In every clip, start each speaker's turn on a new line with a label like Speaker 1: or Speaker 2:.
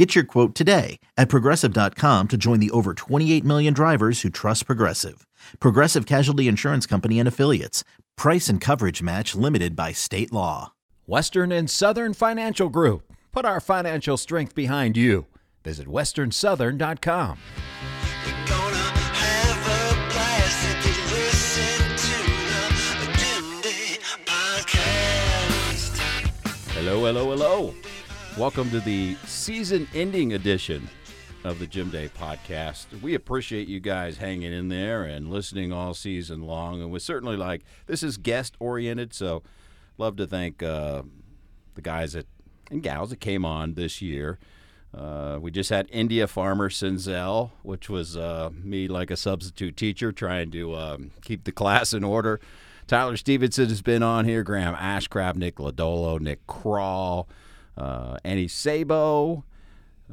Speaker 1: Get your quote today at progressive.com to join the over 28 million drivers who trust Progressive. Progressive Casualty Insurance Company and Affiliates. Price and coverage match limited by state law.
Speaker 2: Western and Southern Financial Group. Put our financial strength behind you. Visit westernsouthern.com.
Speaker 3: We're gonna have a blast if you listen to the Jim Day podcast.
Speaker 4: Hello, hello, hello. Welcome to the season ending edition of the Jim Day podcast. We appreciate you guys hanging in there and listening all season long. And we certainly like this is guest oriented, so love to thank uh, the guys that and gals that came on this year. Uh, we just had India Farmer Senzel, which was uh, me like a substitute teacher trying to um, keep the class in order. Tyler Stephenson has been on here. Graham Ashcraft, Nick Lodolo, Nick Krall, uh, Annie Sabo,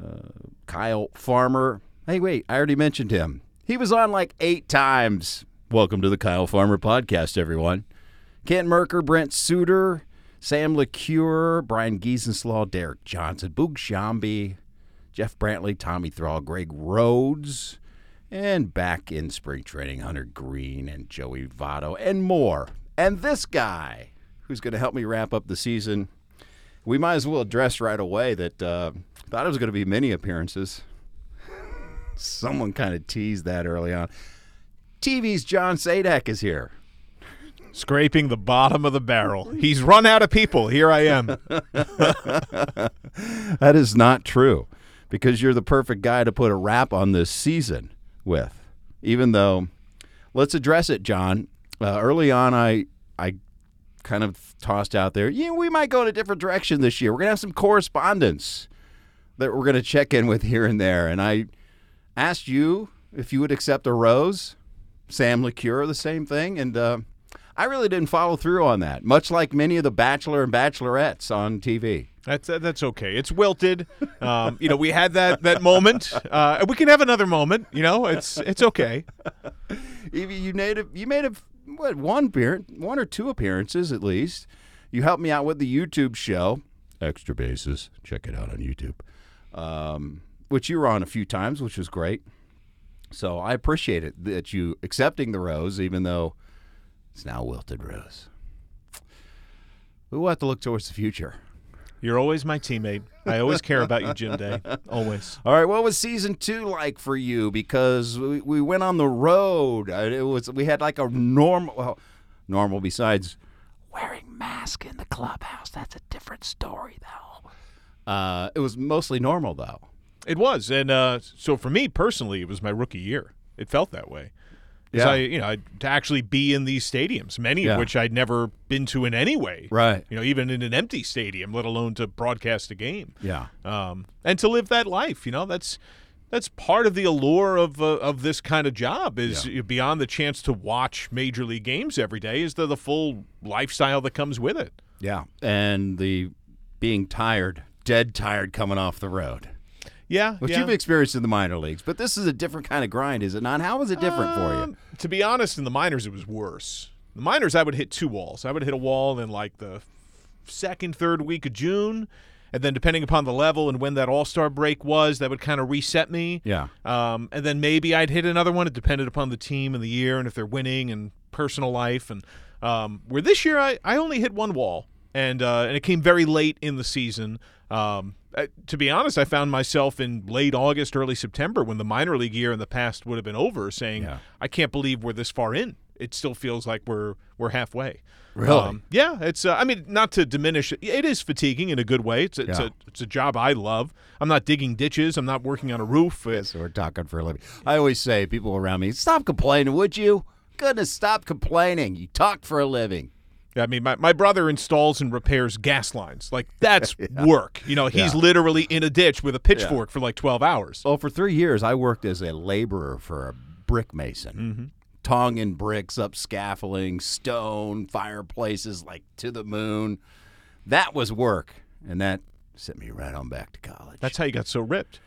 Speaker 4: uh, Kyle Farmer. Hey, wait, I already mentioned him. He was on like eight times. Welcome to the Kyle Farmer podcast, everyone. Kent Mercker, Brent Suter, Sam LeCure, Brian Giesenslaw, Derek Johnson, Boog Sciambi, Jeff Brantley, Tommy Thrall, Greg Rhodes, and back in spring training, Hunter Greene and Joey Votto, and more. And this guy who's going to help me wrap up the season. We might as well address right away that uh, thought it was going to be many appearances. Someone kind of teased that early on. TV's John Sadak is here.
Speaker 5: scraping the bottom of the barrel. He's run out of people. Here I am.
Speaker 4: That is not true because you're the perfect guy to put a wrap on this season with. Even though, let's address it, John. Uh, early on, I I kind of tossed out there, yeah, we might go in a different direction this year. We're gonna have some correspondence that we're gonna check in with here and there. And I asked you if you would accept a rose. Sam LeCure, the same thing, and uh, I really didn't follow through on that. Much like many of the Bachelor and Bachelorettes on TV.
Speaker 5: That's that's okay. It's wilted. Um, you know, we had that that moment. Uh, we can have another moment. You know, it's it's okay.
Speaker 4: You made a, you made a what one appearance, one or two appearances at least. You helped me out with the YouTube show, Extra Bases. Check it out on YouTube. Um, which you were on a few times, which was great. So I appreciate it that you accepting the rose, even though it's now wilted rose. We will have to look towards the future.
Speaker 5: You're always my teammate. I always care about you, Jim Day. Always.
Speaker 4: All right, what was season two like for you? Because we, we went on the road. Uh, It was we had like a normal, well, normal besides wearing mask in the clubhouse. That's a different story, though. Uh, it was mostly normal though.
Speaker 5: It was, and uh, so for me personally, it was my rookie year. It felt that way.
Speaker 4: Yeah.
Speaker 5: I, you know, to actually be in these stadiums, many
Speaker 4: Yeah.
Speaker 5: of which I'd never been to in any way.
Speaker 4: Right.
Speaker 5: You know, even in an empty stadium, let alone to broadcast a game.
Speaker 4: Yeah.
Speaker 5: um, and to live that life. You know, that's that's part of the allure of uh, of this kind of job is
Speaker 4: Yeah.
Speaker 5: beyond the chance to watch major league games every day is the the full lifestyle that comes with it.
Speaker 4: Yeah. And the being tired, dead tired coming off the road,
Speaker 5: Yeah,
Speaker 4: which
Speaker 5: yeah.
Speaker 4: you've experienced in the minor leagues. But this is a different kind of grind, is it not? How is it different for you?
Speaker 5: Um, To be honest, in the minors it was worse. The minors I would hit two walls. I would hit a wall in like the second, third week of June. And then, depending upon the level and when that All Star break was, that would kind of reset me.
Speaker 4: Yeah.
Speaker 5: Um, and then maybe I'd hit another one. It depended upon the team and the year and if they're winning and personal life. And um, where this year I, I only hit one wall, and uh, and it came very late in the season. Um, to be honest, I found myself in late August, early September, when the minor league year in the past would have been over, saying,
Speaker 4: Yeah.
Speaker 5: "I can't believe we're this far in." It still feels like we're we're halfway.
Speaker 4: Really?
Speaker 5: yeah, it's. Uh, I mean, not to diminish it. It is fatiguing in a good way. It's, it's
Speaker 4: Yeah.
Speaker 5: a it's a job I love. I'm not digging ditches. I'm not working on a roof. It's,
Speaker 4: So we're talking for a living. I always say, people around me, stop complaining, would you? Goodness, stop complaining. You talk for a living.
Speaker 5: I mean, my, my brother installs and repairs gas lines. Like that's work. You know, he's literally in a ditch with a pitchfork for like 12 hours.
Speaker 4: Well, for three years, I worked as a laborer for a brick mason.
Speaker 5: Mm-hmm.
Speaker 4: Tongan bricks up scaffolding, stone, fireplaces like to the moon. That was work, and that sent me right on back to college.
Speaker 5: That's how you got so ripped.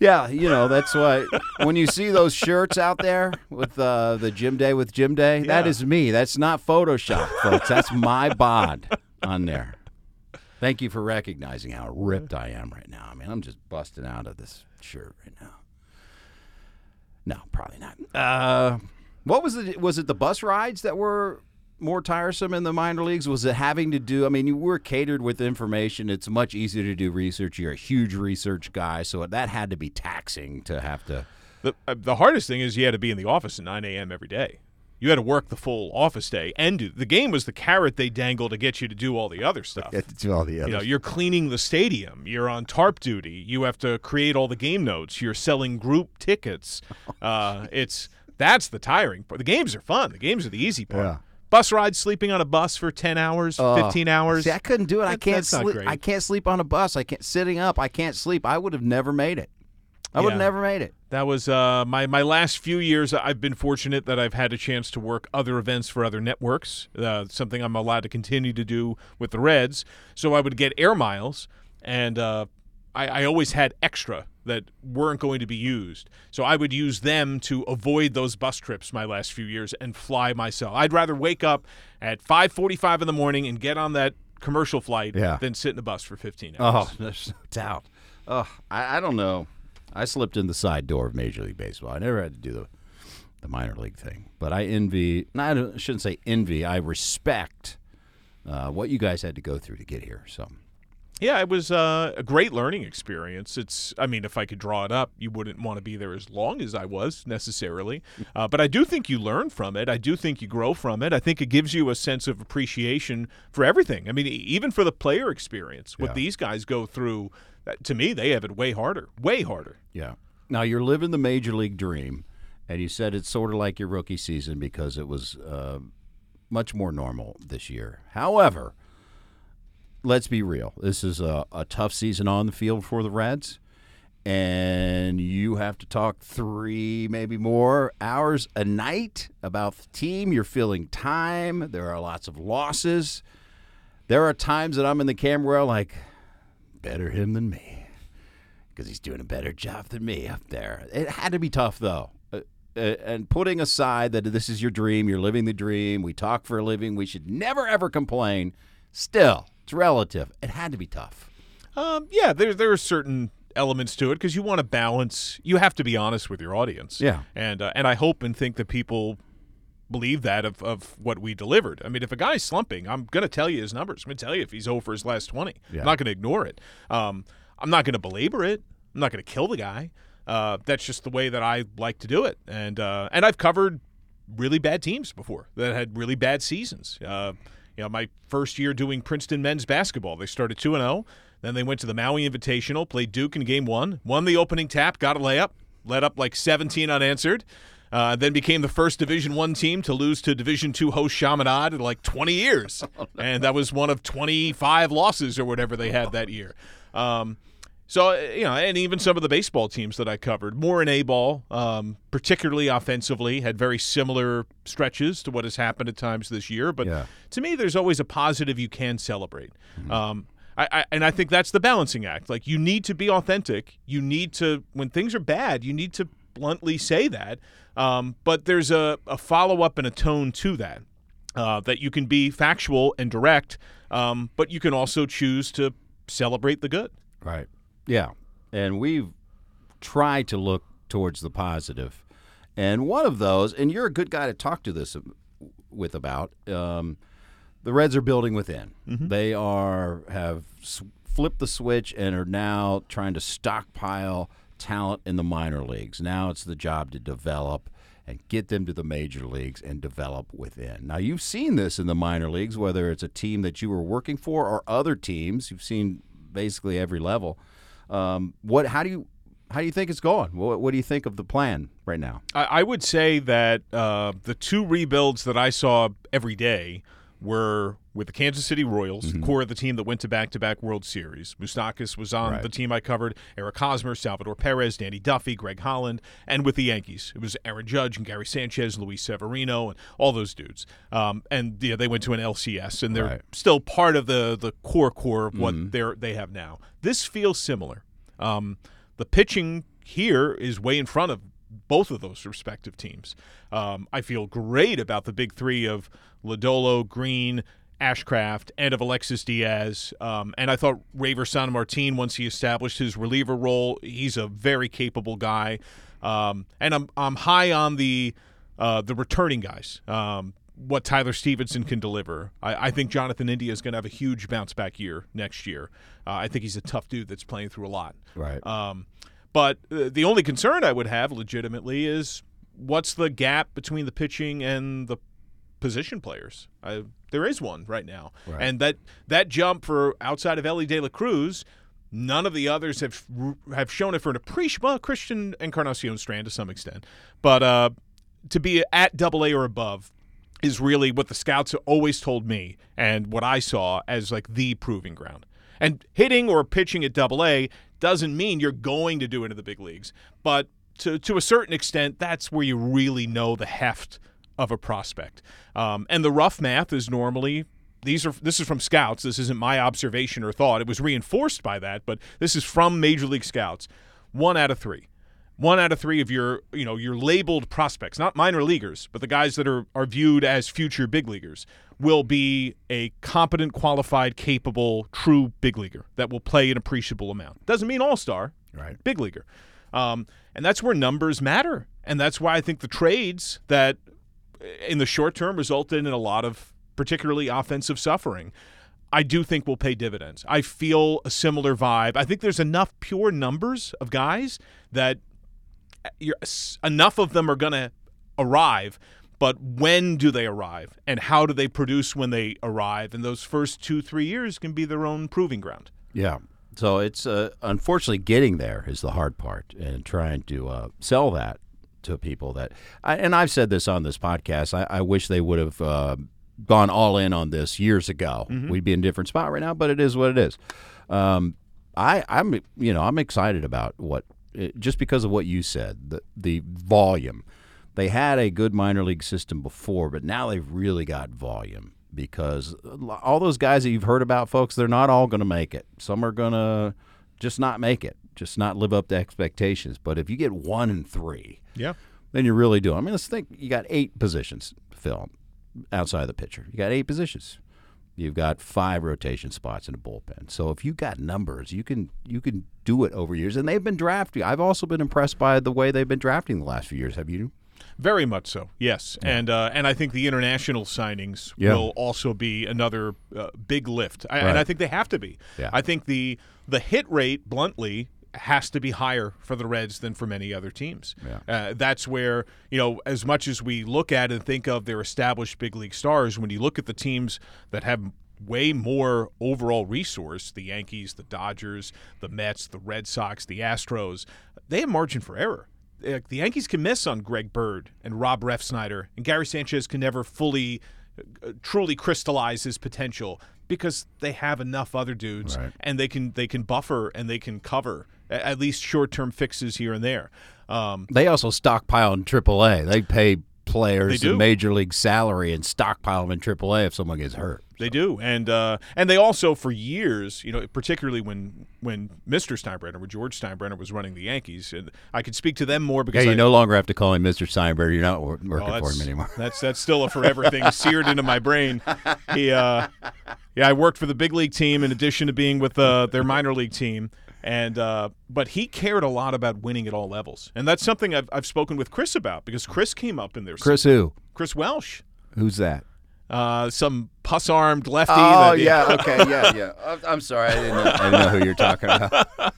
Speaker 4: Yeah, you know that's why when you see those shirts out there with uh, the Gym Day with Gym Day, that
Speaker 5: Yeah.
Speaker 4: is me. That's not Photoshop, folks. That's my bod on there. Thank you for recognizing how ripped I am right now. I mean, I'm just busting out of this shirt right now. No, probably not. Uh, what was it? Was it the bus rides that were more tiresome in the minor leagues? Was it having to do? I mean, you were catered with information. It's much easier to do research. You're a huge research guy, so that had to be taxing to have to.
Speaker 5: The, uh, the hardest thing is you had to be in the office at 9 a.m. every day. You had to work the full office day, and do, the game was the carrot they dangle to get you to do all the other stuff.
Speaker 4: do all the
Speaker 5: You know, you're cleaning the stadium. You're on tarp duty. You have to create all the game notes. You're selling group tickets. Uh, it's that's the tiring part. The games are fun. The games are the easy part.
Speaker 4: Yeah.
Speaker 5: Bus ride, sleeping on a bus for ten hours, fifteen hours.
Speaker 4: See, I couldn't do it. I can't sleep. I can't sleep on a bus. I can't sitting up. I can't sleep. I would have never made it. I would have never made it.
Speaker 5: That was uh, my my last few years. I've been fortunate that I've had a chance to work other events for other networks. Uh, something I'm allowed to continue to do with the Reds. So I would get air miles, and uh, I, I always had extra that weren't going to be used. So I would use them to avoid those bus trips my last few years and fly myself. I'd rather wake up at 5:45 in the morning and get on that commercial flight
Speaker 4: Yeah.
Speaker 5: than sit in a bus for 15 hours.
Speaker 4: Oh, there's no doubt. Oh, I, I don't know. I slipped in the side door of Major League Baseball. I never had to do the the minor league thing, but I envy. No, I shouldn't say envy. I respect uh, what you guys had to go through to get here. So
Speaker 5: Yeah, it was uh, a great learning experience. It's, I mean, if I could draw it up, you wouldn't want to be there as long as I was necessarily. Uh, but I do think you learn from it. I do think you grow from it. I think it gives you a sense of appreciation for everything. I mean, even for the player experience, what
Speaker 4: Yeah.
Speaker 5: these guys go through, to me, they have it way harder, way harder.
Speaker 4: yeah. Now you're living the major league dream, and you said it's sort of like your rookie season because it was uh, much more normal this year. However, let's be real. This is a, a tough season on the field for the Reds. And you have to talk three, maybe more hours a night about the team. You're filling time. There are lots of losses. There are times that I'm in the camera like, better him than me because he's doing a better job than me up there. It had to be tough, though. Uh, uh, and putting aside that this is your dream, you're living the dream, we talk for a living, we should never, ever complain. Still, it's relative. It had to be tough.
Speaker 5: Um, yeah, there, there are certain elements to it because you want to balance. You have to be honest with your audience.
Speaker 4: Yeah.
Speaker 5: and uh, and I hope and think that people believe that of, of what we delivered. I mean, if a guy's slumping, I'm going to tell you his numbers. I'm going to tell you if he's over his last 20.
Speaker 4: Yeah.
Speaker 5: I'm not going to ignore it. Um, I'm not going to belabor it. I'm not going to kill the guy. Uh, that's just the way that I like to do it. And uh, and I've covered really bad teams before that had really bad seasons. Uh, you know, my first year doing Princeton men's basketball, they started two and zero. Then they went to the Maui Invitational, played Duke in game one, won the opening tap, got a layup, led up like 17 unanswered. Uh, then became the first Division One team to lose to Division Two host Chaminade in like 20 years, and that was one of 25 losses or whatever they had that year. Um, so uh, you know, and even some of the baseball teams that I covered, more in A ball, um, particularly offensively, had very similar stretches to what has happened at times this year. But
Speaker 4: Yeah.
Speaker 5: to me, there's always a positive you can celebrate. Um, I, I, and I think that's the balancing act. Like you need to be authentic. You need to, when things are bad, you need to bluntly say that. Um, but there's a, a follow up and a tone to that. Uh, that you can be factual and direct, um, but you can also choose to celebrate the good.
Speaker 4: Right. Yeah. And we've tried to look towards the positive. And one of those, and you're a good guy to talk to this with about, um, the Reds are building within. They are have flipped the switch and are now trying to stockpile talent in the minor leagues. Now it's the job to develop and get them to the major leagues and develop within. Now you've seen this in the minor leagues, whether it's a team that you were working for or other teams. You've seen basically every level. Um, what? How do you? How do you think it's going? What, what do you think of the plan right now?
Speaker 5: I, I would say that uh, the two rebuilds that I saw every day were with the Kansas City Royals, the core of the team that went to back-to-back World Series. Moustakas was on
Speaker 4: Right.
Speaker 5: the team I covered. Eric Hosmer, Salvador Perez, Danny Duffy, Greg Holland, and with the Yankees, it was Aaron Judge and Gary Sanchez, Luis Severino, and all those dudes. Um, and yeah, they went to an LCS, and they're
Speaker 4: Right.
Speaker 5: still part of the the core core of what they're they have now. This feels similar. Um, the pitching here is way in front of both of those respective teams. Um, I feel great about the big three of Lodolo, Greene, Ashcraft, and of Alexis Diaz. Um, and I thought Reiver Sanmartin, once he established his reliever role, he's a very capable guy. Um, and I'm I'm high on the uh, the returning guys. Um, what Tyler Stephenson can deliver. I, I think Jonathan India is going to have a huge bounce back year next year. Uh, I think he's a tough dude that's playing through a lot.
Speaker 4: Right.
Speaker 5: But uh, the only concern I would have legitimately is what's the gap between the pitching and the position players? I, there is one right now,
Speaker 4: Right.
Speaker 5: and that that jump for outside of Elly De La Cruz, none of the others have have shown it for an appreciable well, Christian Encarnacion Strand to some extent, but uh, to be at Double A or above is really what the scouts have always told me and what I saw as like the proving ground. And hitting or pitching at double A doesn't mean you're going to do it in the big leagues. But to, to a certain extent, that's where you really know the heft of a prospect. Um, and the rough math is normally these are this is from scouts. This isn't my observation or thought. It was reinforced by that, but this is from Major League Scouts. One out of three one out of three of your you know your labeled prospects not minor leaguers but the guys that are are viewed as future big leaguers will be a competent qualified capable true big leaguer that will play an appreciable amount doesn't mean all-star
Speaker 4: Right.
Speaker 5: big leaguer um, and that's where numbers matter and that's why i think the trades that in the short term resulted in a lot of particularly offensive suffering I do think will pay dividends. I feel a similar vibe. I think there's enough pure numbers of guys that you're, enough of them are going to arrive. But when do they arrive, and how do they produce when they arrive? And those first two, three years can be their own proving ground.
Speaker 4: Yeah. So it's uh, unfortunately getting there is the hard part, and trying to uh, sell that to people. That I, and I've said this on this podcast. I, I wish they would have uh, gone all in on this years ago. We'd be in a different spot right now, but it is what it is. Um, I, I'm you know I'm excited about what eh, just because of what you said the the volume. They had a good minor league system before, but now they've really got volume because all those guys that you've heard about, folks, they're not all going to make it. Some are going to just not make it, just not live up to expectations. But if you get one and three,
Speaker 5: Yeah.
Speaker 4: then you're really doing. I mean, let's think. You got eight positions to fill outside of the pitcher. You got eight positions. You've got five rotation spots in a bullpen. So if you got numbers, you can you can do it over years. And they've been drafting. I've also been impressed by the way they've been drafting the last few years. Have you?
Speaker 5: Very much so, yes, and uh, and I think the international signings
Speaker 4: Yeah.
Speaker 5: will also be another uh, big lift, I,
Speaker 4: Right.
Speaker 5: and I think they have to be.
Speaker 4: Yeah.
Speaker 5: I think the the hit rate, bluntly, has to be higher for the Reds than for many other teams.
Speaker 4: Yeah.
Speaker 5: Uh, that's where you know, as much as we look at and think of their established big league stars, when you look at the teams that have way more overall resource the Yankees, the Dodgers, the Mets, the Red Sox, the Astros they have margin for error. Uh, The Yankees can miss on Greg Bird and Rob Refsnyder, and Gary Sanchez can never fully, uh, truly crystallize his potential because they have enough other dudes,
Speaker 4: Right.
Speaker 5: and they can they can buffer and they can cover at least short term fixes here and there. Um,
Speaker 4: They also stockpile in AAA. They pay players the major league salary and stockpile them in AAA if someone gets hurt.
Speaker 5: They do, and uh, and they also for years, you know, particularly when when Mr. Steinbrenner, when George Steinbrenner was running the Yankees, and I could speak to them more because Yeah,
Speaker 4: you
Speaker 5: I,
Speaker 4: no longer have to call him Mr. Steinbrenner. You're not wor-
Speaker 5: Oh,
Speaker 4: working for him anymore.
Speaker 5: That's that's still a forever thing seared into my brain. He, uh, yeah, I worked for the big league team in addition to being with uh, their minor league team, and uh, but he cared a lot about winning at all levels, and that's something I've I've spoken with Chris about because Chris came up in their
Speaker 4: Chris who?
Speaker 5: Chris Welsh,
Speaker 4: Who's that?
Speaker 5: uh, some puss armed lefty.
Speaker 4: Oh
Speaker 5: that,
Speaker 4: yeah, okay, yeah, yeah. I'm- I'm sorry, I didn't know, I didn't know who you're talking about.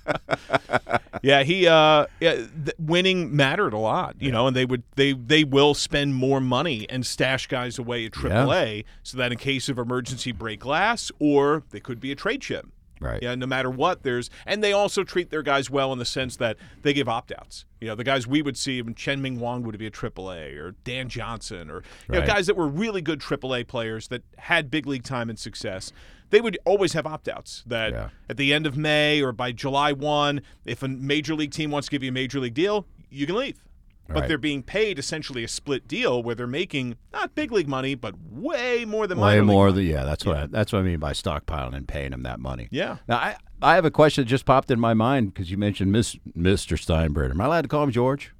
Speaker 5: Yeah, he uh, yeah, th- winning mattered a lot, you know, and they would they they will spend more money and stash guys away at AAA so that in case of emergency break glass or they could be a trade chip.
Speaker 4: Right.
Speaker 5: Yeah, no matter what, there's and they also treat their guys well in the sense that they give opt outs. You know, the guys we would see, Chien Ming Wang would be a AAA, or Dan Johnson, or you know, guys that were really good AAA players that had big league time and success. They would always have opt outs that
Speaker 4: Yeah.
Speaker 5: at the end of May or by July 1, if a major league team wants to give you a major league deal, you can leave. But
Speaker 4: Right.
Speaker 5: they're being paid essentially a split deal where they're making not big league money, but way more than
Speaker 4: Way more than yeah. That's what I, that's what I mean by stockpiling and paying them that money.
Speaker 5: Yeah.
Speaker 4: Now I I have a question that just popped in my mind because you mentioned Miss, Mr. Steinbrenner. Am I allowed to call him George?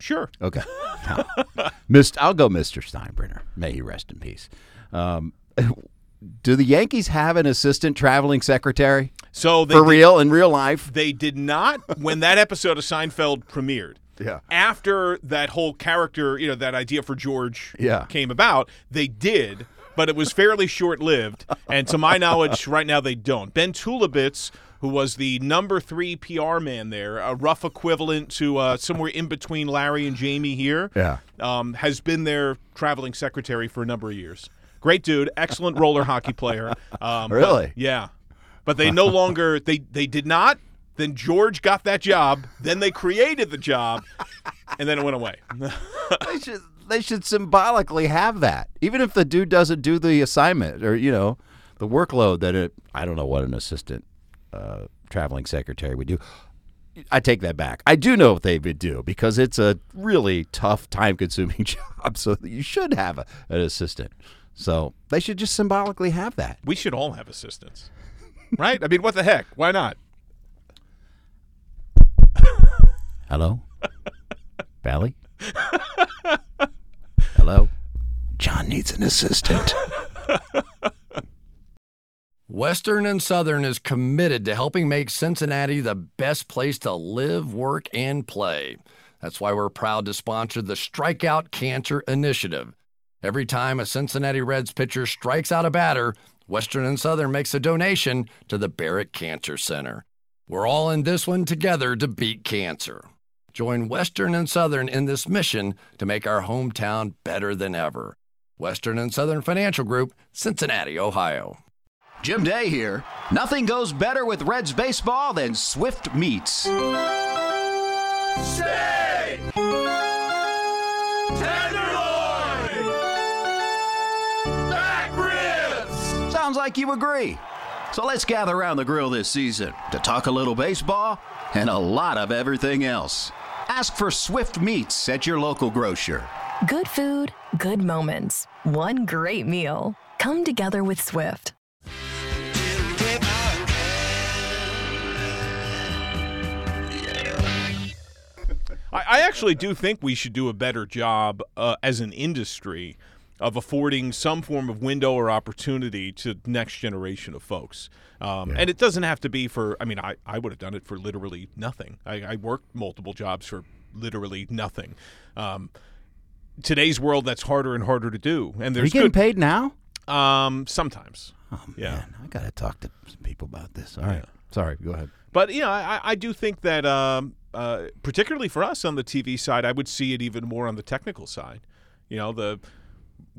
Speaker 5: Sure.
Speaker 4: Okay. Mist, I'll go Mr. Steinbrenner. May he rest in peace. Um, do the Yankees have an assistant traveling secretary
Speaker 5: So they
Speaker 4: for
Speaker 5: did-
Speaker 4: real in real life?
Speaker 5: They did not when that episode of Seinfeld premiered.
Speaker 4: Yeah.
Speaker 5: After that whole character, you know, that idea for George
Speaker 4: Yeah.
Speaker 5: came about, they did, but it was fairly short lived. And to my knowledge, right now they don't. Ben Tuliebitz, who was the number three PR man there, a rough equivalent to uh, somewhere in between Larry and Jamie here,
Speaker 4: Yeah.
Speaker 5: um, has been their traveling secretary for a number of years. Great dude, excellent roller hockey player. Um, but-
Speaker 4: Really?
Speaker 5: yeah, but they no longer they they did not. Then George got that job. Then they created the job, and then it went away.
Speaker 4: they should they should symbolically have that, even if the dude doesn't do the assignment or you know the workload that it. I don't know what an assistant uh, traveling secretary would do. I take that back. I do know what they would do because it's a really tough, time-consuming job. So you should have a, an assistant. So they should just symbolically have that.
Speaker 5: we should all have assistants, right? I mean, what the heck? Why not?
Speaker 4: Hello, Valley. Hello, John needs an assistant.
Speaker 6: Western and Southern is committed to helping make Cincinnati the best place to live, work, and play. That's why we're proud to sponsor the Strikeout Cancer Initiative. Every time a Cincinnati Reds pitcher strikes out a batter, Western and Southern makes a donation to the Barrett Cancer Center. We're all in this one together to beat cancer. Join Western and Southern in this mission to make our hometown better than ever. Western and Southern Financial Group, Cincinnati, Ohio.
Speaker 7: Jim Day here. Nothing goes better with Reds baseball than Swift Meats. Sounds like you agree. So let's gather around the grill this season to talk a little baseball and a lot of everything else. Ask for Swift Meats at your local grocer.
Speaker 8: Good food, good moments, one great meal. Come together with Swift.
Speaker 5: I, I actually do think we should do a better job uh, as an industry of affording some form of window or opportunity to next generation of folks. Um, And it doesn't have to be for, I mean, I, I would have done it for literally nothing. I, I worked multiple jobs for literally nothing. Um, today's world, that's harder and harder to do. And
Speaker 4: Are you
Speaker 5: there's
Speaker 4: getting
Speaker 5: good,
Speaker 4: paid now?
Speaker 5: um, sometimes.
Speaker 4: Oh,
Speaker 5: Yeah.
Speaker 4: man, I got to talk to some people about this. All right. Sorry, go ahead.
Speaker 5: But you know, I, I do think that, um, uh, particularly for us on the TV side, I would see it even more on the technical side. You know, the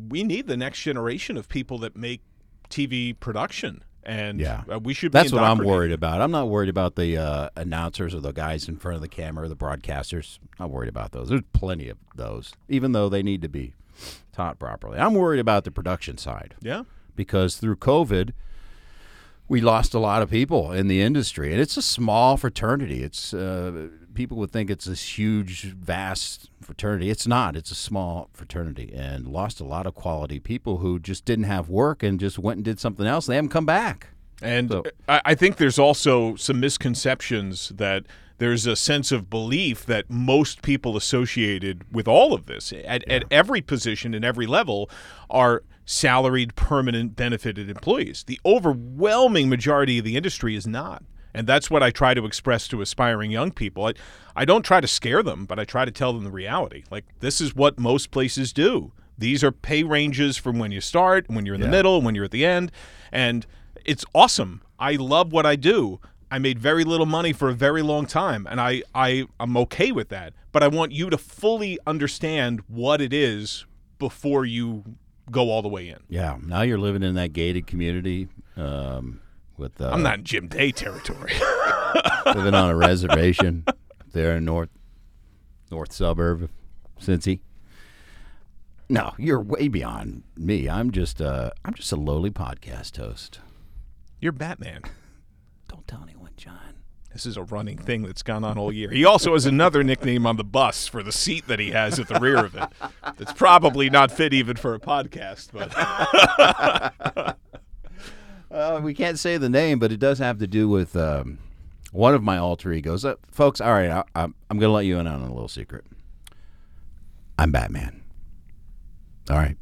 Speaker 5: we need the next generation of people that make TV production, and
Speaker 4: Yeah.
Speaker 5: uh, we should. Be
Speaker 4: That's what I'm worried about. I'm not worried about the uh, announcers or the guys in front of the camera or the broadcasters. I'm not worried about those. There's plenty of those, even though they need to be taught properly. I'm worried about the production side
Speaker 5: Yeah,
Speaker 4: because through COVID, we lost a lot of people in the industry, and it's a small fraternity. It's uh, people would think it's this huge, vast fraternity. It's not. It's a small fraternity, and lost a lot of quality people who just didn't have work and just went and did something else. They haven't come back.
Speaker 5: and
Speaker 4: So-
Speaker 5: I, I think there's also some misconceptions that there's a sense of belief that most people associated with all of this at, at every position and every level are salaried, permanent, benefited employees. The overwhelming majority of the industry is not. And that's what I try to express to aspiring young people. I, I don't try to scare them, but I try to tell them the reality. Like, this is what most places do. These are pay ranges from when you start, when you're in the middle, when you're at the end. And it's awesome. I love what I do. I made very little money for a very long time, and I, I I'm okay with that. But I want you to fully understand what it is before you go all the way in.
Speaker 4: Yeah, now you're living in that gated community um, with uh,
Speaker 5: I'm not in Jim Day territory.
Speaker 4: living on a reservation there in north north suburb of Cincy. No, you're way beyond me. I'm just uh I'm just a lowly podcast host.
Speaker 5: You're Batman.
Speaker 4: Don't tell anyone, John.
Speaker 5: This is a running thing that's gone on all year. He also has another nickname on the bus for the seat that he has at the rear of it. That's probably not fit even for a podcast, but
Speaker 4: Uh, we can't say the name, but it does have to do with um, one of my alter egos. Uh, folks, all right, I, I'm, I'm going to let you in on a little secret. I'm Batman. All right.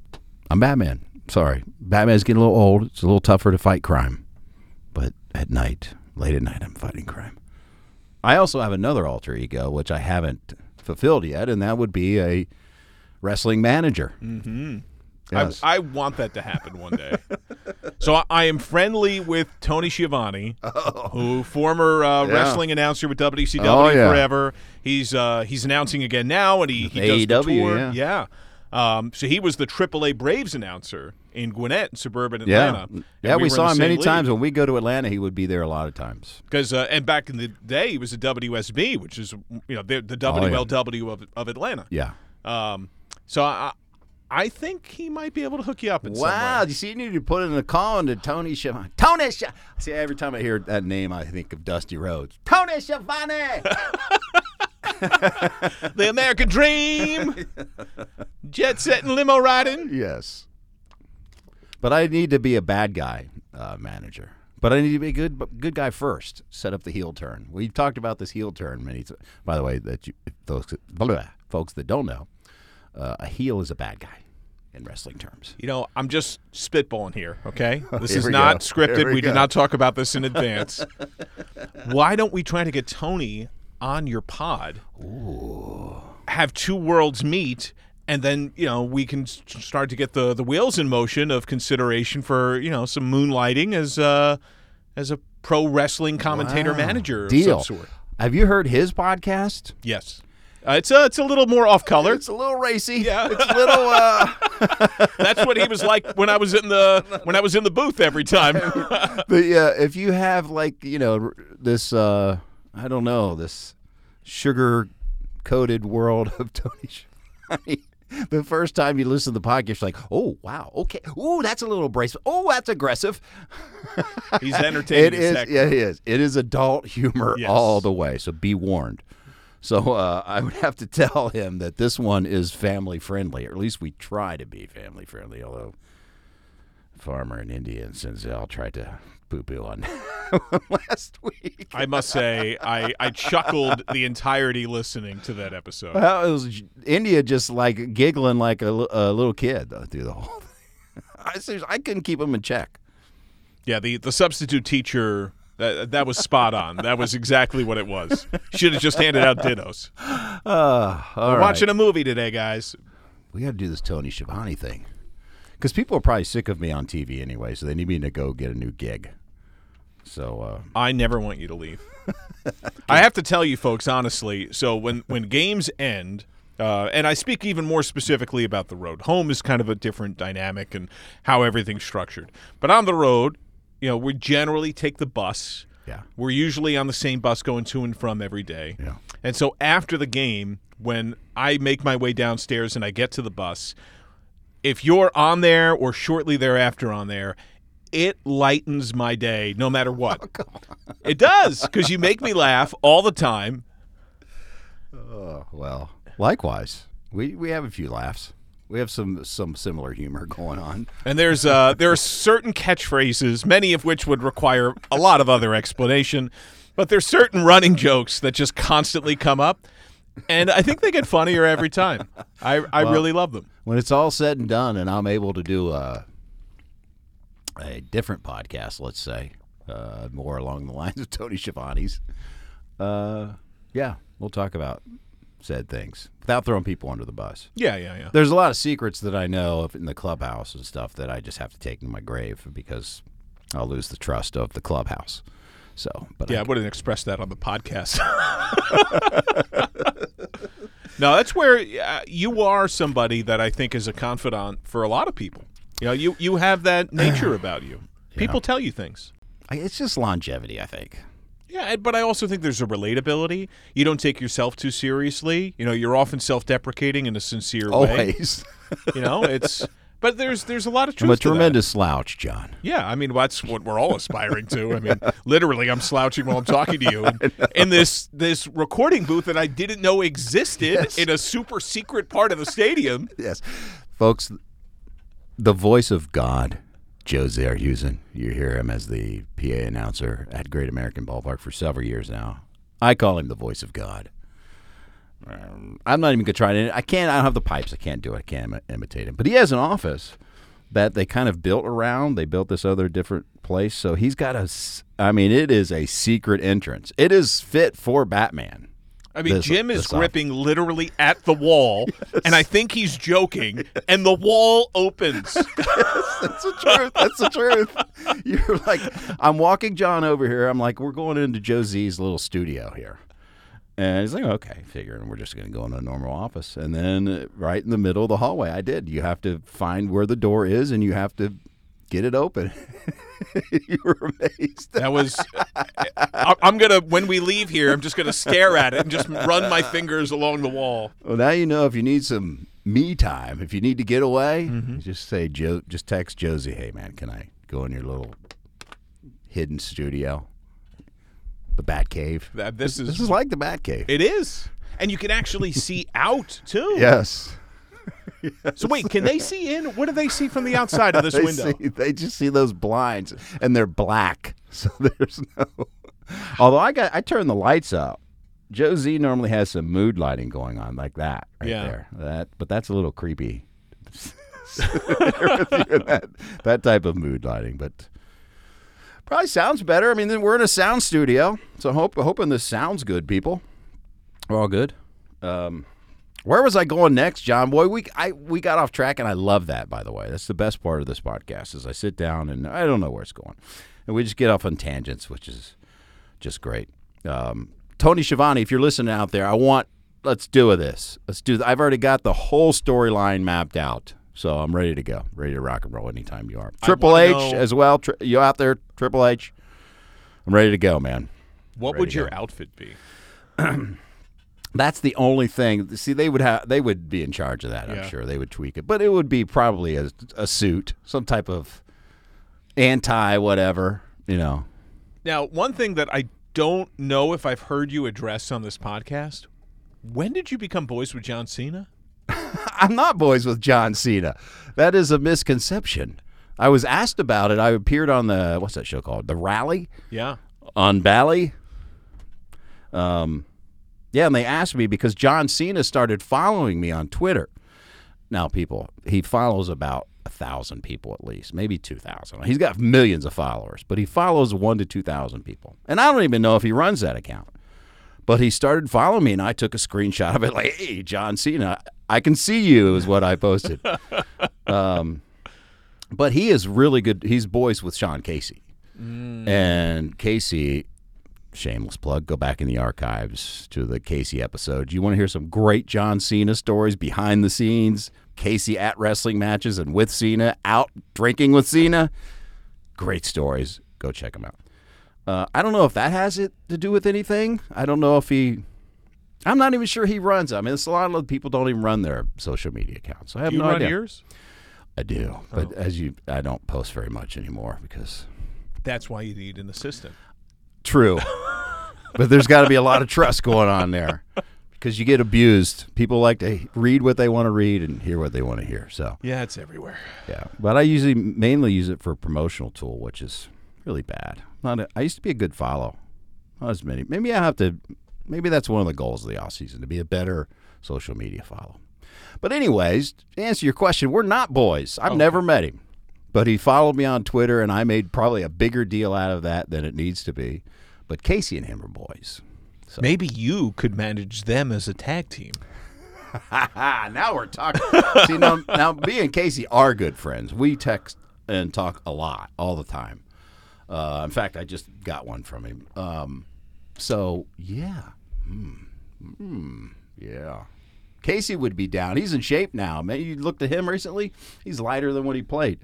Speaker 4: I'm Batman. Sorry. Batman's getting a little old. It's a little tougher to fight crime. But at night, late at night, I'm fighting crime. I also have another alter ego, which I haven't fulfilled yet, and that would be a wrestling manager. Mm-hmm. Yes.
Speaker 5: I, I want that to happen one day. so I, I am friendly with Tony Schiavone, who former uh,
Speaker 4: Yeah.
Speaker 5: wrestling announcer with WCW
Speaker 4: Oh, yeah.
Speaker 5: forever. He's uh, he's announcing again now, and he, he does the tour.
Speaker 4: yeah.
Speaker 5: yeah. Um, so he was the AAA Braves announcer in Gwinnett, suburban. Atlanta. And
Speaker 4: Yeah, we,
Speaker 5: in
Speaker 4: saw him many
Speaker 5: league.
Speaker 4: times. When we go to Atlanta, he would be there a lot of times.
Speaker 5: Because uh, and back in the day, he was a WSB, which is you know the, the WLW of, of Atlanta.
Speaker 4: Oh, Yeah.
Speaker 5: Um, so I I think he might be able to hook you up in some
Speaker 4: Wow,
Speaker 5: way.
Speaker 4: you see, you need to put in a call into Tony Schiavone. Tony Schiavone. See, every time I hear that name, I think of Dusty Rhodes. Tony Schiavone.
Speaker 5: The American Dream, jet setting, limo riding.
Speaker 4: yes. But I need to be a bad guy uh, manager. But I need to be a good good guy first. Set up the heel turn. We've talked about this heel turn many. T- by the way, that you, folks, blah, blah, folks that don't know, uh, a heel is a bad guy in wrestling terms.
Speaker 5: You know, I'm just spitballing here, okay? This
Speaker 4: Here
Speaker 5: is not
Speaker 4: go.
Speaker 5: scripted.
Speaker 4: We
Speaker 5: We, not talk about this in advance. Why don't we try to get Tony on your pod? Have two worlds meet, and then you know we can start to get the the wheels in motion of consideration for you know some moonlighting as uh as a pro wrestling commentator
Speaker 4: Wow.
Speaker 5: manager
Speaker 4: Deal.
Speaker 5: some sort.
Speaker 4: Have you heard his podcast?
Speaker 5: Yes, uh, it's a it's a little more off color.
Speaker 4: It's a little racy.
Speaker 5: Yeah.
Speaker 4: It's a little. Uh,
Speaker 5: That's what he was like when I was in the when I was in the booth every time.
Speaker 4: But yeah, if you have like you know this, uh, I don't know, this sugar coated world of Tony. The first time you listen to the podcast, you're like, oh wow, okay, oh that's a little abrasive, oh that's aggressive.
Speaker 5: He's entertaining.
Speaker 4: It is, yeah, it is. It is adult humor
Speaker 5: Yes.
Speaker 4: all the way. So be warned. So uh, I would have to tell him that this one is family friendly, or at least we try to be family friendly. Although Farmer and India and Sinzel tried to poo poo on last week.
Speaker 5: I must say, I, I chuckled the entirety listening to that episode.
Speaker 4: Well, it was India just like giggling like a, a little kid uh, through the whole thing. I I couldn't keep him in check.
Speaker 5: Yeah, the, the substitute teacher, that, that was spot on. That was exactly what it was. Should have just handed out dittos.
Speaker 4: Uh, all
Speaker 5: We're
Speaker 4: right.
Speaker 5: watching a movie today, guys.
Speaker 4: we got to do this Tony Schiavone thing because people are probably sick of me on TV anyway, so they need me to go get a new gig. So uh,
Speaker 5: I never want you to leave. I have to tell you, folks, honestly. So when when games end, uh, and I speak even more specifically about the road. Home is kind of a different dynamic and how everything's structured. But on the road, you know, we generally take the bus.
Speaker 4: Yeah.
Speaker 5: We're usually on the same bus going to and from every day.
Speaker 4: Yeah.
Speaker 5: And so after the game, when I make my way downstairs and I get to the bus, if you're on there or shortly thereafter on there, it lightens my day no matter what. Oh, it does because you make me laugh all the time.
Speaker 4: Oh, well, likewise, we we have a few laughs. We have some some similar humor going on.
Speaker 5: And there's uh, there are certain catchphrases, many of which would require a lot of other explanation, but there's certain running jokes that just constantly come up, and I think they get funnier every time. I I really love them.
Speaker 4: When it's all said and done, and I'm able to do a a different podcast, let's say, uh, more along the lines of Tony Schiavone's, uh, yeah, we'll talk about said things without throwing people under the bus.
Speaker 5: Yeah, yeah, yeah.
Speaker 4: There's a lot of secrets that I know in the clubhouse and stuff that I just have to take in my grave because I'll lose the trust of the clubhouse. So, but
Speaker 5: Yeah, I
Speaker 4: I,
Speaker 5: wouldn't express that on the podcast. no, that's where uh, you are somebody that I think is a confidant for a lot of people. You know, you you have that nature about you. People tell you things.
Speaker 4: I- it's just longevity. I think.
Speaker 5: Yeah, but I also think there's a relatability. You don't take yourself too seriously. You know, you're often self-deprecating in a sincere way.
Speaker 4: Always.
Speaker 5: You know, it's but there's there's a lot of truth
Speaker 4: I'm a
Speaker 5: to that.
Speaker 4: tremendous slouch, John.
Speaker 5: Yeah, I mean that's what we're all aspiring to. I mean, literally, I'm slouching while I'm talking to you in, in this this recording booth that I didn't know existed in a super secret part of the stadium.
Speaker 4: Yes, folks. The voice of God, Joe Zerhusen. You hear him as the PA announcer at Great American Ballpark for several years now. I call him the voice of God. Um, I'm not even gonna try. I can't. I don't have the pipes. I can't do it. I can't imi- imitate him. But he has an office that they kind of built around. They built this other different place. So he's got a. I mean, it is a secret entrance. It is fit for Batman.
Speaker 5: I mean,
Speaker 4: This-
Speaker 5: Jim is
Speaker 4: off.
Speaker 5: gripping literally at the wall, and I think he's joking, and the wall opens.
Speaker 4: That's the truth. That's the truth. You're like, I'm walking John over here. I'm like, we're going into Joe Z's little studio here. And he's like, okay, figuring we're just going to go in a normal office. And then uh, right in the middle of the hallway, I did. You have to find where the door is and you have to get it open. you were amazed.
Speaker 5: That was. I, I'm gonna when we leave here, I'm just gonna stare at it and just run my fingers along the wall.
Speaker 4: Well, now you know if you need some me time, if you need to get away,
Speaker 5: Mm-hmm.
Speaker 4: just say, Joe, just text Joe Z, hey, man, can I go in your little hidden studio? The Bat Cave.
Speaker 5: That this is
Speaker 4: This is like the Bat Cave.
Speaker 5: it is, and you can actually see out too.
Speaker 4: yes.
Speaker 5: So wait, can they see in? What do they see from the outside of this
Speaker 4: they
Speaker 5: window?
Speaker 4: See, they just see those blinds, and they're black, so there's no. Although I got, I turned the lights up. Joe Z normally has some mood lighting going on like that right
Speaker 5: Yeah.
Speaker 4: there. That, but that's a little creepy. that, that type of mood lighting, but probably sounds better. I mean, then we're in a sound studio, so hope hoping this sounds good, people. We're all good. Um, where was I going next, John? Boy, we I we got off track, and I love that. By the way, that's the best part of this podcast. Is I sit down and I don't know where it's going, and we just get off on tangents, which is just great. Um, Tony Schiavone, if you're listening out there, I want let's do this. Let's do. I've already got the whole storyline mapped out, so I'm ready to go, ready to rock and roll anytime you are. Triple H
Speaker 5: know-
Speaker 4: as well. Tri- you out there, Triple H? I'm ready to go, man.
Speaker 5: What
Speaker 4: Ready
Speaker 5: would your
Speaker 4: go.
Speaker 5: outfit be?
Speaker 4: That's the only thing. See, they would have they would be in charge of that. I'm
Speaker 5: Yeah.
Speaker 4: sure they would tweak it, but it would be probably a, a suit, some type of anti whatever. You know,
Speaker 5: Now, one thing that I don't know if I've heard you address on this podcast. When did you become boys with John Cena?
Speaker 4: I'm not boys with John Cena. That is a misconception. I was asked about it. I appeared on the what's that show called? The Rally
Speaker 5: Yeah.
Speaker 4: on Bally. Um, yeah, and they asked me because John Cena started following me on Twitter. Now, people, he follows about a thousand people at least, maybe two thousand. He's got millions of followers, but he follows one to two thousand people, and I don't even know if he runs that account. But he started following me, and I took a screenshot of it, like, "Hey, John Cena, I can see you," is what I posted. um, but he is really good. He's boys with Sean Casey, and Casey shameless plug go back in the archives to the casey episode. You want to hear some great john cena stories behind the scenes casey at wrestling matches and with cena out drinking with cena? Great stories. Go check them out. Uh, i don't know if that has it to do with anything. I don't know if he i'm not even sure he runs i mean it's a lot of people don't even run their social media accounts i have
Speaker 5: Do you
Speaker 4: no
Speaker 5: run
Speaker 4: idea.
Speaker 5: yours?
Speaker 4: i do but as you i don't post very much anymore because
Speaker 5: That's why you need an assistant.
Speaker 4: True. but there's got to be a lot of trust going on there because you get abused. People like to read what they want to read and hear what they want to hear. So,
Speaker 5: Yeah, it's everywhere.
Speaker 4: yeah. But I usually mainly use it for a promotional tool, which is really bad. Not a, I used to be a good follow. Not as many. Maybe I have to maybe that's one of the goals of the off season to be a better social media follow. But anyways, to answer your question, we're not boys. I've oh, never met him. But he followed me on Twitter and I made probably a bigger deal out of that than it needs to be. But Casey and him are boys.
Speaker 5: Maybe you could manage them as a tag team.
Speaker 4: Now we're talking. See, now, now me and Casey are good friends. We text and talk a lot, all the time. Uh, in fact, I just got one from him. Um, so yeah, Hmm. Hmm. yeah. Casey would be down. He's in shape now. Man, you looked at him recently. He's lighter than what he played.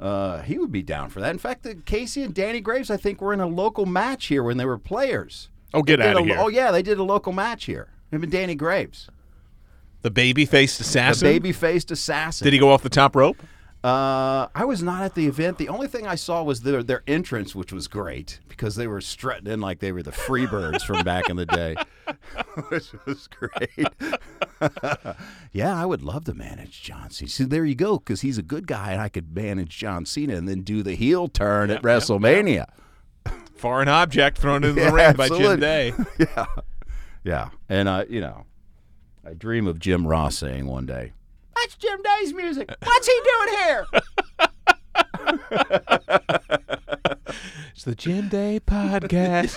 Speaker 4: Uh, he would be down for that. In fact, the Casey and Danny Graves, I think, were in a local match here when they were players.
Speaker 5: Oh, get out of
Speaker 4: a-
Speaker 5: here.
Speaker 4: Oh yeah, they did a local match here. Him and Danny Graves,
Speaker 5: The baby-faced assassin.
Speaker 4: the baby-faced assassin.
Speaker 5: Did he go off the top rope?
Speaker 4: Uh, I was not at the event. The only thing I saw was their their entrance, which was great because they were strutting in like they were the Freebirds from back in the day, which was great. yeah, I would love to manage John Cena. See, there you go, because he's a good guy, and I could manage John Cena and then do the heel turn at WrestleMania.
Speaker 5: Foreign object thrown into the
Speaker 4: Yeah,
Speaker 5: ring by Jim. Day.
Speaker 4: yeah, yeah, and uh, you know, I dream of Jim Ross saying one day, "That's Jim Day's music. What's he doing here?"
Speaker 5: It's the Jim Day podcast.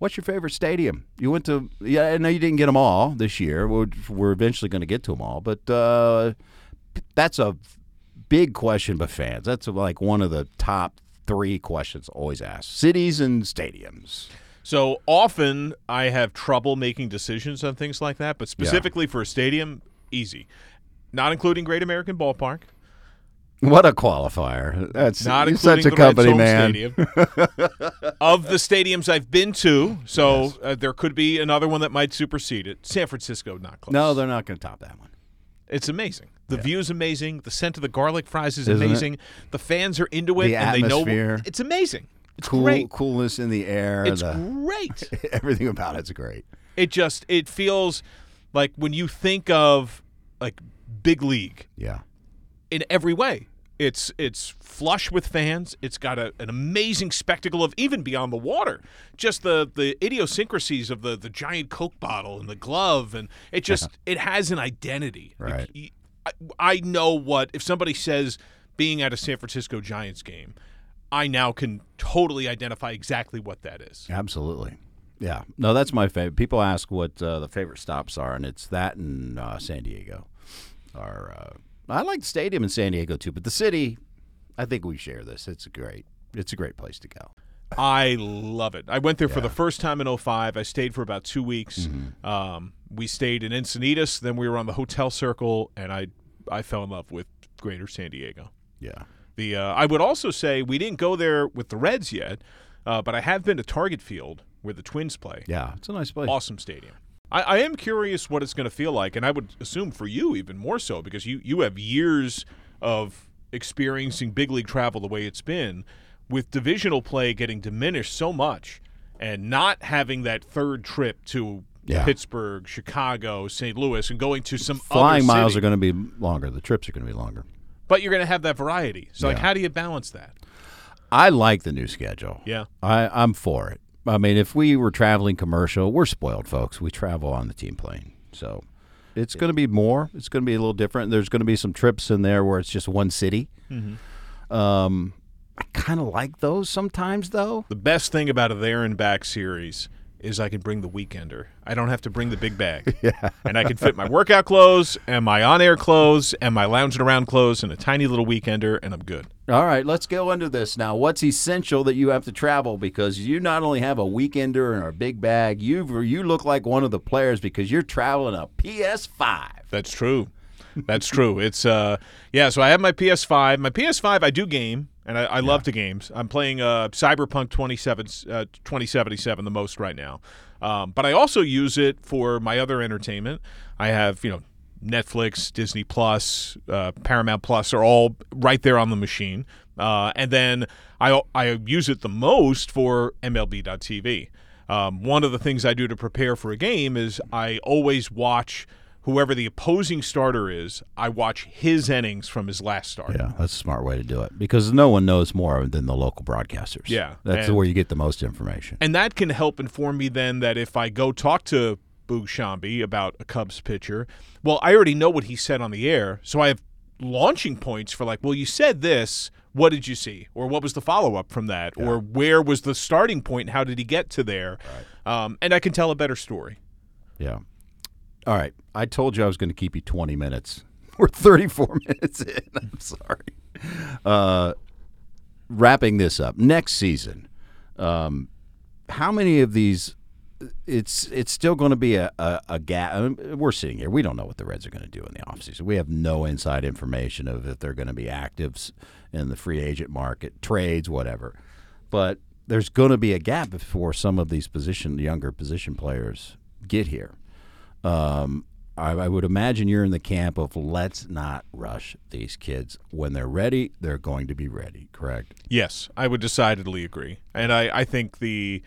Speaker 4: What's your favorite stadium? You went to, yeah, I know you didn't get them all this year. We're, we're eventually going to get to them all, but uh, that's a big question by fans. That's like one of the top three questions always asked cities and stadiums.
Speaker 5: So often I have trouble making decisions on things like that, but specifically for a stadium, easy. Not including Great American Ballpark.
Speaker 4: What a qualifier. That's
Speaker 5: Not
Speaker 4: you're such a company man.
Speaker 5: of the stadiums I've been to, so uh, there could be another one that might supersede it. San Francisco, not close.
Speaker 4: No, they're not going to top that one.
Speaker 5: It's amazing. The view's amazing. The scent of the garlic fries is
Speaker 4: Isn't it?
Speaker 5: amazing. The fans are into it,
Speaker 4: The
Speaker 5: and they know
Speaker 4: atmosphere.
Speaker 5: it's amazing. It's
Speaker 4: cool,
Speaker 5: great.
Speaker 4: coolness in the air.
Speaker 5: It's
Speaker 4: the,
Speaker 5: great.
Speaker 4: everything about it's great.
Speaker 5: It just it feels like when you think of like big league
Speaker 4: Yeah.
Speaker 5: in every way. It's it's flush with fans. It's got a, an amazing spectacle of even beyond the water. Just the the idiosyncrasies of the the giant Coke bottle and the glove and it just it has an identity. Like,
Speaker 4: Right.
Speaker 5: y- I, I know what if somebody says being at a San Francisco Giants game, I now can totally identify exactly what that is.
Speaker 4: Absolutely. Yeah. No, that's my favorite. People ask what uh, the favorite stops are, and it's that and uh, San Diego. Are uh, I like the stadium in San Diego too, but the city, I think we share this. It's a great. It's a great place to go.
Speaker 5: I love it. I went there for the first time in 05. I stayed for about two weeks.
Speaker 4: Mm-hmm.
Speaker 5: Um, we stayed in Encinitas, then we were on the hotel circle, and I I fell in love with Greater San Diego.
Speaker 4: Yeah.
Speaker 5: The uh, I would also say we didn't go there with the Reds yet, uh, but I have been to Target Field where the Twins play.
Speaker 4: Yeah. It's a nice place.
Speaker 5: Awesome stadium. I, I am curious what it's going to feel like, and I would assume for you even more so because you you have years of experiencing big league travel the way it's been, with divisional play getting diminished so much, and not having that third trip to
Speaker 4: Yeah.
Speaker 5: Pittsburgh, Chicago, St. Louis, and going to some
Speaker 4: Flying miles are going to be longer. The trips are going to be longer.
Speaker 5: but you're going to have that variety. So like, how do you balance that?
Speaker 4: I like the new schedule.
Speaker 5: Yeah.
Speaker 4: I, I'm for it. I mean, if we were traveling commercial, we're spoiled, folks. We travel on the team plane, so it's going to be more. It's going to be a little different. There's going to be some trips in there where it's just one city. Um, I kind of like those sometimes, though.
Speaker 5: The best thing about a there and back series is I can bring the weekender. I don't have to bring the big bag. yeah. And I can fit my workout clothes and my on air clothes and my lounging around clothes in a tiny little weekender, and I'm good.
Speaker 4: All right, let's go into this now. What's essential that you have to travel because you not only have a weekender and a big bag, you you look like one of the players because you're traveling a PS5.
Speaker 5: That's true. That's true. It's uh yeah, so I have my PS5. My PS5 I do game. And I, I love the games. I'm playing uh, Cyberpunk 27, uh, 2077 the most right now. Um, but I also use it for my other entertainment. I have, you know, Netflix, Disney Plus, uh, Paramount Plus are all right there on the machine. Uh, and then I, I use it the most for MLB.tv. Um, one of the things I do to prepare for a game is I always watch whoever the opposing starter is. I watch his innings from his last start.
Speaker 4: Yeah, that's a smart way to do it because no one knows more than the local broadcasters.
Speaker 5: Yeah,
Speaker 4: that's
Speaker 5: and-
Speaker 4: where you get the most information.
Speaker 5: And that can help inform me then that if I go talk to Boog Sciambi about a Cubs pitcher, well, I already know what he said on the air, so I have launching points for like, well, you said this. What did you see, or what was the follow up from that, or where was the starting point? and How did he get to there? Um, and I can tell a better story.
Speaker 4: Yeah. All right. I told you I was going to keep you 20 minutes. We're 34 minutes in. I'm sorry. Uh, wrapping this up. Next season, um, how many of these? It's it's still going to be a, a, a gap. I mean, We're sitting here. We don't know what the Reds are going to do in the offseason. We have no inside information of if they're going to be actives in the free agent market, trades, whatever. But there's going to be a gap before some of these position, younger position players get here. Um, I, I would imagine you're in the camp of let's not rush these kids. When they're ready, they're going to be ready. Correct?
Speaker 5: Yes, I would decidedly agree. And I, I think the,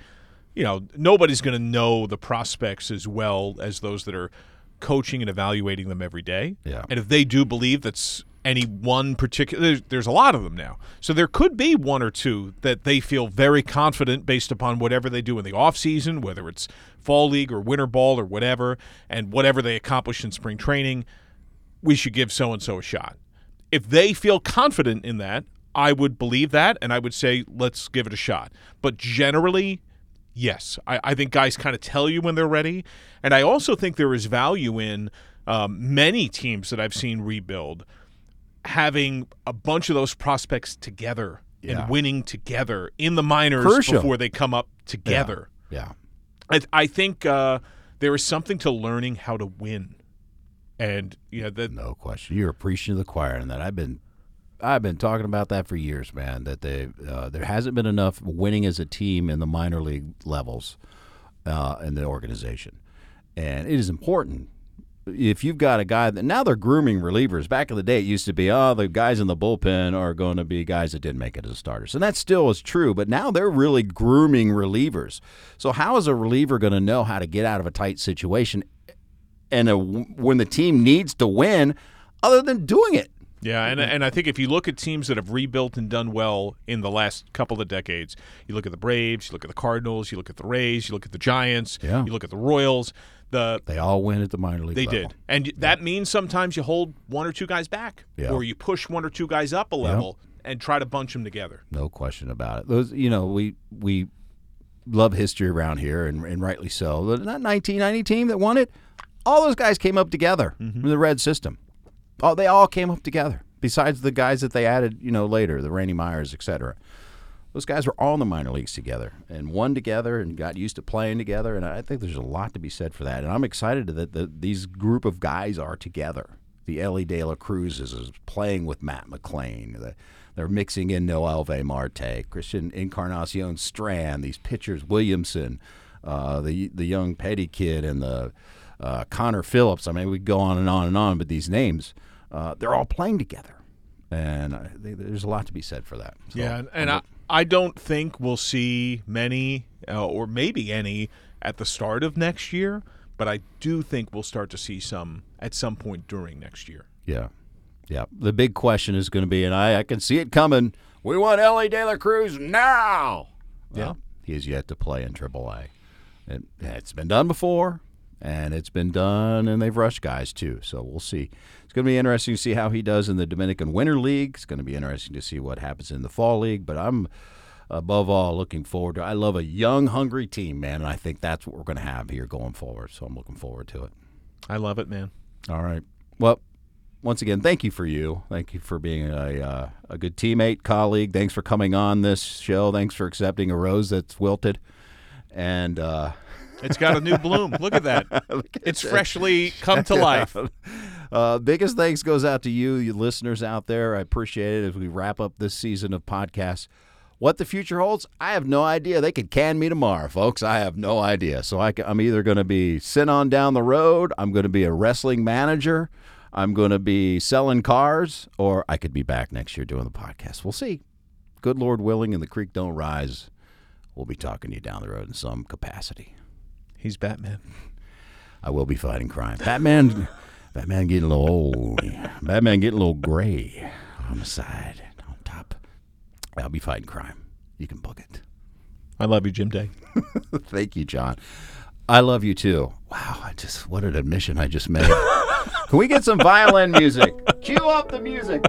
Speaker 5: you know, nobody's going to know the prospects as well as those that are coaching and evaluating them every day.
Speaker 4: Yeah.
Speaker 5: And if they do believe that's any one particular, there's, a lot of them now. So there could be one or two that they feel very confident based upon whatever they do in the offseason, whether it's fall league or winter ball or whatever, and whatever they accomplish in spring training we should give so and so a shot. If they feel confident in that, I would believe that and I would say, let's give it a shot. But generally, yes, I, I think guys kind of tell you when they're ready. And I also think there is value in um, many teams that I've seen rebuild having a bunch of those prospects together
Speaker 4: Yeah.
Speaker 5: and winning together in the minors
Speaker 4: Crucial.
Speaker 5: before they come up together.
Speaker 4: Yeah.
Speaker 5: I, I think uh, there is something to learning how to win. And yeah, that
Speaker 4: No question. You're preaching to the choir in that. I've been, I've been talking about that for years, man. That they, uh, there hasn't been enough winning as a team in the minor league levels uh, in the organization, and it is important. If you've got a guy that now they're grooming relievers. Back in the day, it used to be, oh, the guys in the bullpen are going to be guys that didn't make it as starters, and that still is true. But now they're really grooming relievers. So how is a reliever going to know how to get out of a tight situation and a, when the team needs to win, other than doing it.
Speaker 5: Yeah, and and I think if you look at teams that have rebuilt and done well in the last couple of decades, you look at the Braves, you look at the Cardinals, you look at the Rays, you look at the Giants,
Speaker 4: Yeah.
Speaker 5: you look at the Royals. The
Speaker 4: They all win at the minor league
Speaker 5: they
Speaker 4: level.
Speaker 5: did, and that means sometimes you hold one or two guys back,
Speaker 4: Yeah.
Speaker 5: or you push one or two guys up a level and try to bunch them together.
Speaker 4: No question about it. Those, you know, we we love history around here, and, and rightly so. That 1990 team that won it, all those guys came up together mm-hmm. from the red system. Oh, they all came up together. Besides the guys that they added, you know, later, the Randy Myers, et cetera. Those guys were all in the minor leagues together and won together and got used to playing together. And I think there's a lot to be said for that. And I'm excited that the, these group of guys are together. The Elly De La Cruz is, playing with Matt McLain. The, they're mixing in Noelvi Marte, Christian Encarnacion Strand, these pitchers, Williamson, uh, the the young Petty kid, and the uh, Connor Phillips. I mean, we go on and on and on, but these names, uh, they're all playing together. And I there's a lot to be said for that. So
Speaker 5: yeah, and, and I, I don't think we'll see many uh, or maybe any at the start of next year, but I do think we'll start to see some at some point during next year.
Speaker 4: Yeah. Yeah. The big question is going to be, and I, I can see it coming. We want Elly De La Cruz now. Well, he has yet to play in AAA. It, it's been done before, and it's been done, and they've rushed guys too. So we'll see. It's going to be interesting to see how he does in the Dominican Winter League. It's going to be interesting to see what happens in the Fall League. But I'm above all looking forward to. I love a young, hungry team, man, and I think that's what we're going to have here going forward. So I'm looking forward to it.
Speaker 5: I love it, man.
Speaker 4: All right. Well, once again, thank you for you. Thank you for being a uh, a good teammate, colleague. Thanks for coming on this show. Thanks for accepting a rose that's wilted. And uh,
Speaker 5: It's got a new bloom. Look at that. It's freshly come to life.
Speaker 4: Uh, biggest thanks goes out to you, you listeners out there. I appreciate it as we wrap up this season of podcasts. What the future holds, I have no idea. They could can me tomorrow, folks. I have no idea. So I, am either going to be sent on down the road, I'm going to be a wrestling manager, I'm going to be selling cars, or I could be back next year doing the podcast. We'll see. Good Lord willing, and the creek don't rise. We'll be talking to you down the road in some capacity.
Speaker 5: He's Batman.
Speaker 4: I will be fighting crime. Batman, Batman getting a little old. Batman getting a little gray on the side, on top. I'll be fighting crime. You can book it.
Speaker 5: I love you, Jim Day.
Speaker 4: Thank you, John. I love you too. Wow, I just what an admission I just made. can we get some violin music? Cue up the music.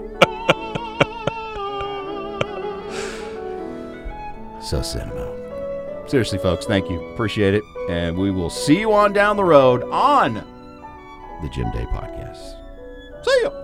Speaker 4: So sentimental. Seriously, folks, thank you. Appreciate it. And we will see you on down the road on the Jim Day Podcast. See ya.